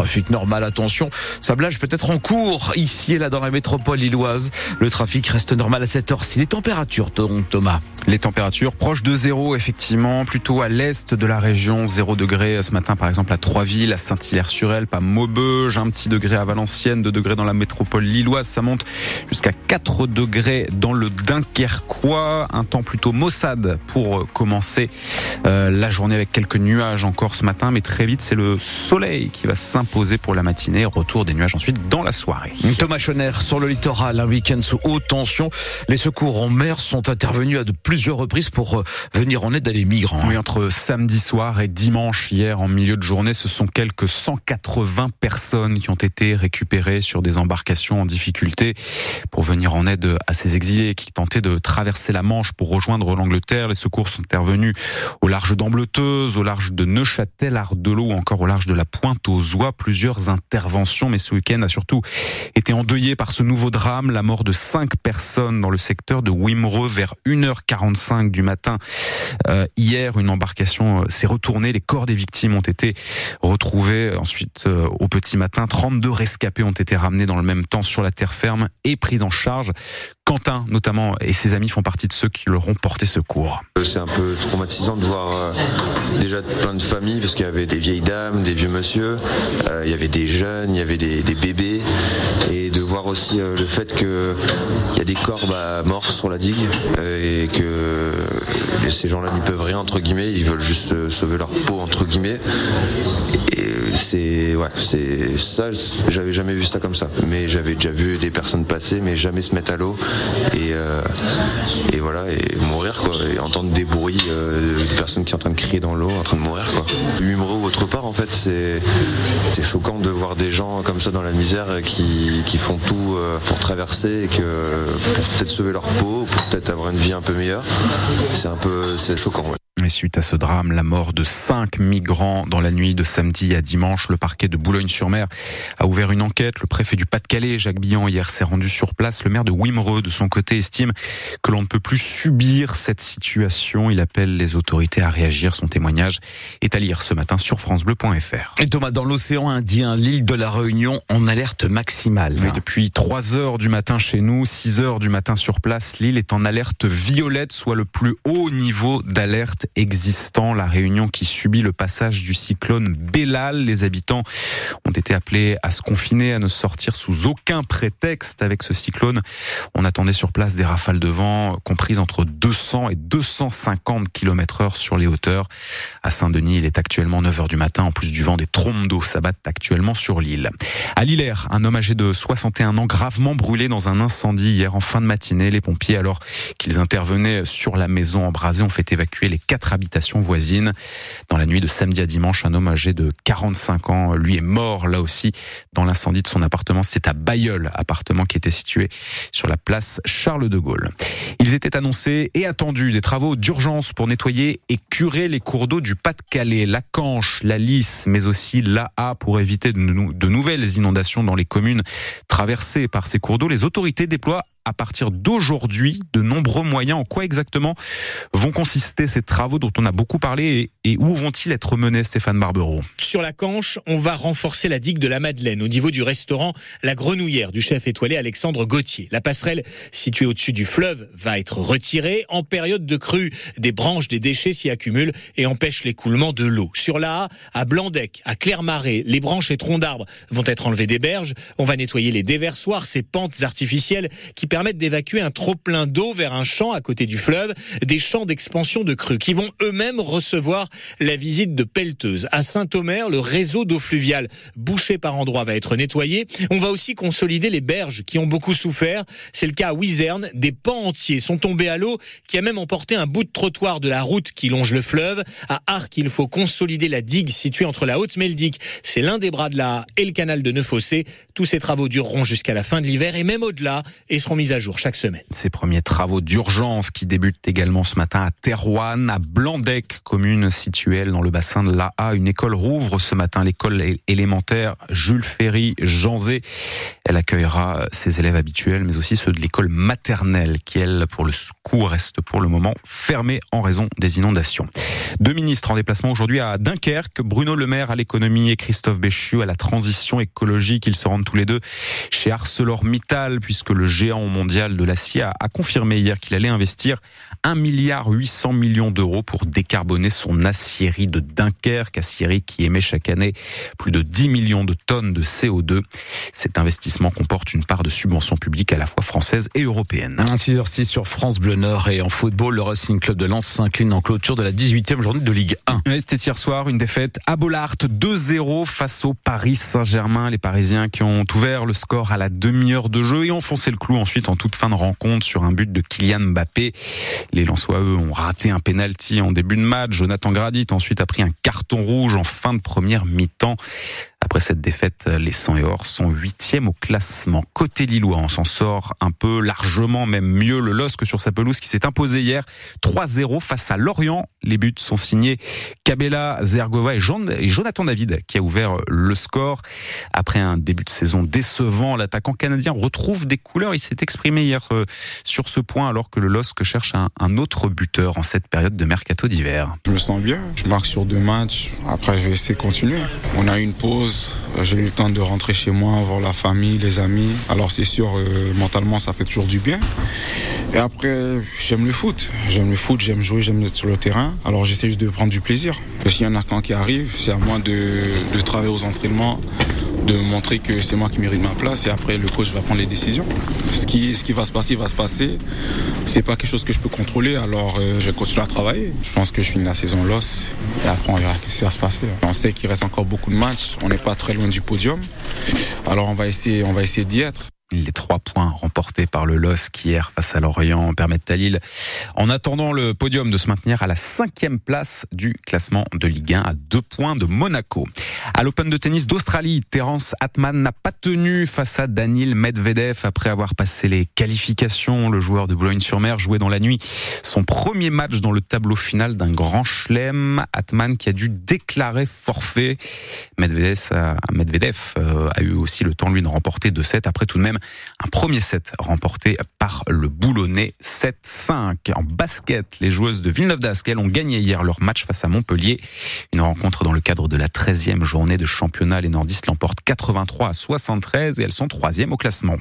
Trafic normal, attention, sablage peut-être en cours ici et là dans la métropole lilloise. Le trafic reste normal à cette heure-ci. Les températures, Thomas. Les températures proches de zéro, effectivement, plutôt à l'est de la région, 0 degré ce matin par exemple à Troisville, à Saint-Hilaire-sur-Elle, pas Maubeuge, un petit degré à Valenciennes, 2 degrés dans la métropole lilloise, ça monte jusqu'à 4 degrés dans le Dunkerquois, un temps plutôt maussade pour commencer euh, la journée avec quelques nuages encore ce matin, mais très vite c'est le soleil qui va s'imposer pour la matinée. Retour des nuages ensuite dans la soirée. Thomas Schoner, sur le littoral, un week-end sous haute tension. Les secours en mer sont intervenus à de plusieurs reprises pour euh, venir en aide à les migrants. Oui, entre samedi soir et dimanche hier en milieu de journée, ce sont quelques 180 personnes qui ont été récupérées sur des embarcations en difficulté pour venir en aide à ces exilés qui tentaient de traverser la Manche pour rejoindre l'Angleterre. Les secours sont intervenus au large d'Ambleteuse, au large de Neuchâtel, Ardelot ou encore au large de la pointe aux oies. Plusieurs interventions, mais ce week-end a surtout été endeuillé par ce nouveau drame, la mort de cinq personnes dans le secteur de Wimereux vers 1h45 du matin. Euh, hier, une embarcation euh, s'est retournée. Les corps des victimes ont été retrouvés. Ensuite, euh, au petit matin, 32 rescapés ont été ramenés dans le même temps sur la terre ferme et pris en charge. Quentin, notamment, et ses amis font partie de ceux qui leur ont porté secours. C'est un peu traumatisant de voir euh, déjà plein de familles, parce qu'il y avait des vieilles dames, des vieux monsieur, euh, il y avait des jeunes, il y avait des, bébés, et de voir aussi euh, le fait qu'il y a des corps bah, morts sur la digue, et que ces gens-là n'y peuvent rien, entre guillemets, ils veulent juste sauver leur peau, entre guillemets. Et c'est ouais, c'est ça. J'avais jamais vu ça comme ça. Mais j'avais déjà vu des personnes passer, mais jamais se mettre à l'eau et euh, et voilà et mourir quoi. Et entendre des bruits euh, de personnes qui sont en train de crier dans l'eau, en train de mourir quoi. Ou autre part, en fait, c'est c'est choquant de voir des gens comme ça dans la misère qui, qui font tout euh, pour traverser et que pour peut-être sauver leur peau, pour peut-être avoir une vie un peu meilleure. C'est un peu c'est choquant. Mais suite à ce drame, la mort de cinq migrants dans la nuit de samedi à dimanche, le parquet de Boulogne-sur-Mer a ouvert une enquête. Le préfet du Pas-de-Calais, Jacques Billon, hier s'est rendu sur place. Le maire de Wimereux, de son côté, estime que l'on ne peut plus subir cette situation. Il appelle les autorités à réagir. Son témoignage est à lire ce matin sur francebleu.fr. Et Thomas, dans l'océan Indien, l'île de la Réunion en alerte maximale. Oui, depuis 3 heures du matin chez nous, 6 heures du matin sur place, l'île est en alerte violette, soit le plus haut niveau d'alerte existant. La Réunion qui subit le passage du cyclone Bellal. Les habitants ont été appelés à se confiner, à ne sortir sous aucun prétexte avec ce cyclone. On attendait sur place des rafales de vent comprises entre 200 et 250 km heure sur les hauteurs. À Saint-Denis, il est actuellement 9 heures du matin. En plus du vent, des trompes d'eau s'abattent actuellement sur l'île. À Lillers, un homme âgé de 61 ans gravement brûlé dans un incendie hier en fin de matinée. Les pompiers, alors qu'ils intervenaient sur la maison embrasée, ont fait évacuer les quatre habitations voisines. Dans la nuit de samedi à dimanche, un homme âgé de 45 ans, lui est mort là aussi dans l'incendie de son appartement. C'était à Bayeul, appartement qui était situé sur la place Charles de Gaulle. Ils étaient annoncés et attendus des travaux d'urgence pour nettoyer et curer les cours d'eau du Pas-de-Calais, la Canche, la Lys, mais aussi l'AA pour éviter de, de nouvelles inondations dans les communes traversées par ces cours d'eau. Les autorités déploient à partir d'aujourd'hui de nombreux moyens. En quoi exactement vont consister ces travaux dont on a beaucoup parlé et, où vont-ils être menés, Stéphane Barbero Sur la Canche, on va renforcer la digue de la Madeleine au niveau du restaurant La Grenouillère du chef étoilé Alexandre Gauthier. La passerelle située au-dessus du fleuve va être retirée. En période de crue, des branches des déchets s'y accumulent et empêchent l'écoulement de l'eau. Sur la à Blandec, à Clermarais, les branches et troncs d'arbres vont être enlevés des berges. On va nettoyer les déversoirs, ces pentes artificielles qui permettent d'évacuer un trop-plein d'eau vers un champ à côté du fleuve, des champs d'expansion de crues qui vont eux-mêmes recevoir la visite de pelleteuses. À Saint-Omer, le réseau d'eau fluviale bouché par endroits va être nettoyé. On va aussi consolider les berges qui ont beaucoup souffert. C'est le cas à Wizerne. Des pans entiers sont tombés à l'eau qui a même emporté un bout de trottoir de la route qui longe le fleuve. À Arc, il faut consolider la digue située entre la Haute-Meldic, c'est l'un des bras de la et le canal de Neuffossé. Tous ces travaux dureront jusqu'à la fin de l'hiver et même au-delà et seront mis à jour chaque semaine. Ces premiers travaux d'urgence qui débutent également ce matin à Terouane, à Blandec, commune située dans le bassin de l'AA. Une école rouvre ce matin, l'école élémentaire Jules Ferry Janzé. Elle accueillera ses élèves habituels, mais aussi ceux de l'école maternelle qui, elle, pour le coup, reste pour le moment fermée en raison des inondations. Deux ministres en déplacement aujourd'hui à Dunkerque, Bruno Le Maire à l'économie et Christophe Béchu à la transition écologique. Ils se rendent tous les deux chez ArcelorMittal puisque le géant mondial de l'acier a, confirmé hier qu'il allait investir 1 milliard 800 millions d'euros pour décarboner son acierie de Dunkerque, acierie qui émet chaque année plus de 10 millions de tonnes de CO2. Cet investissement comporte une part de subvention publique à la fois française et européenne. 6h06 sur France Bleu Nord et en football, le Racing Club de Lens s'incline en clôture de la 18e journée de Ligue 1. C'était hier soir une défaite à Bollard 2-0 face au Paris Saint-Germain. Les Parisiens qui ont ouvert le score à la demi-heure de jeu et ont foncé le clou ensuite en toute fin de rencontre sur un but de Kylian Mbappé. Les Lensois, eux, ont raté un penalty en début de match. Jonathan Gradit ensuite a pris un carton rouge en fin de première mi-temps. Après cette défaite, les 100 et or sont huitièmes au classement. Côté Lillois, on s'en sort un peu largement, même mieux le LOSC sur sa pelouse qui s'est imposé hier 3-0 face à Lorient. Les buts sont signés Cabella, Zergova et, Jonathan David qui a ouvert le score. Après un début de saison décevant, l'attaquant canadien retrouve des couleurs. Il s'est exprimé hier euh, sur ce point alors que le LOSC cherche un, un autre buteur en cette période de mercato d'hiver. Je me sens bien. Je marque sur deux matchs. Après, je vais essayer de continuer. On a une pause j'ai eu le temps de rentrer chez moi, voir la famille, les amis. Alors c'est sûr, euh, mentalement, ça fait toujours du bien. Et après, j'aime le foot. J'aime le foot, j'aime jouer, j'aime être sur le terrain. Alors j'essaie juste de prendre du plaisir. Qu'il y en a quand qui arrive, c'est à moi de travailler aux entraînements, de montrer que c'est moi qui mérite ma place et après le coach va prendre les décisions. Ce qui, ce qui va se passer, va se passer. C'est pas quelque chose que je peux contrôler, alors euh, je vais continuer à travailler. Je pense que je finis la saison l'os et après on verra ce qui va se passer. On sait qu'il reste encore beaucoup de matchs, on n'est pas très loin du podium, alors on va essayer, on va essayer d'y être. Les trois points remportés par le LOSC hier face à Lorient permettent à Lille, en attendant le podium, de se maintenir à la cinquième place du classement de Ligue 1 à deux points de Monaco. À l'Open de tennis d'Australie, Terence Atman n'a pas tenu face à Daniil Medvedev après avoir passé les qualifications. Le joueur de Boulogne-sur-Mer jouait dans la nuit son premier match dans le tableau final d'un grand chelem. Atman qui a dû déclarer forfait. Medvedev, Medvedev euh, a eu aussi le temps lui de remporter 2-7 après tout de même un premier set remporté par le Boulonnais 7-5. En basket, les joueuses de Villeneuve d'Ascq ont gagné hier leur match face à Montpellier. Une rencontre dans le cadre de la 13e journée de championnat. Les nordistes l'emportent 83 à 73 et elles sont troisième au classement.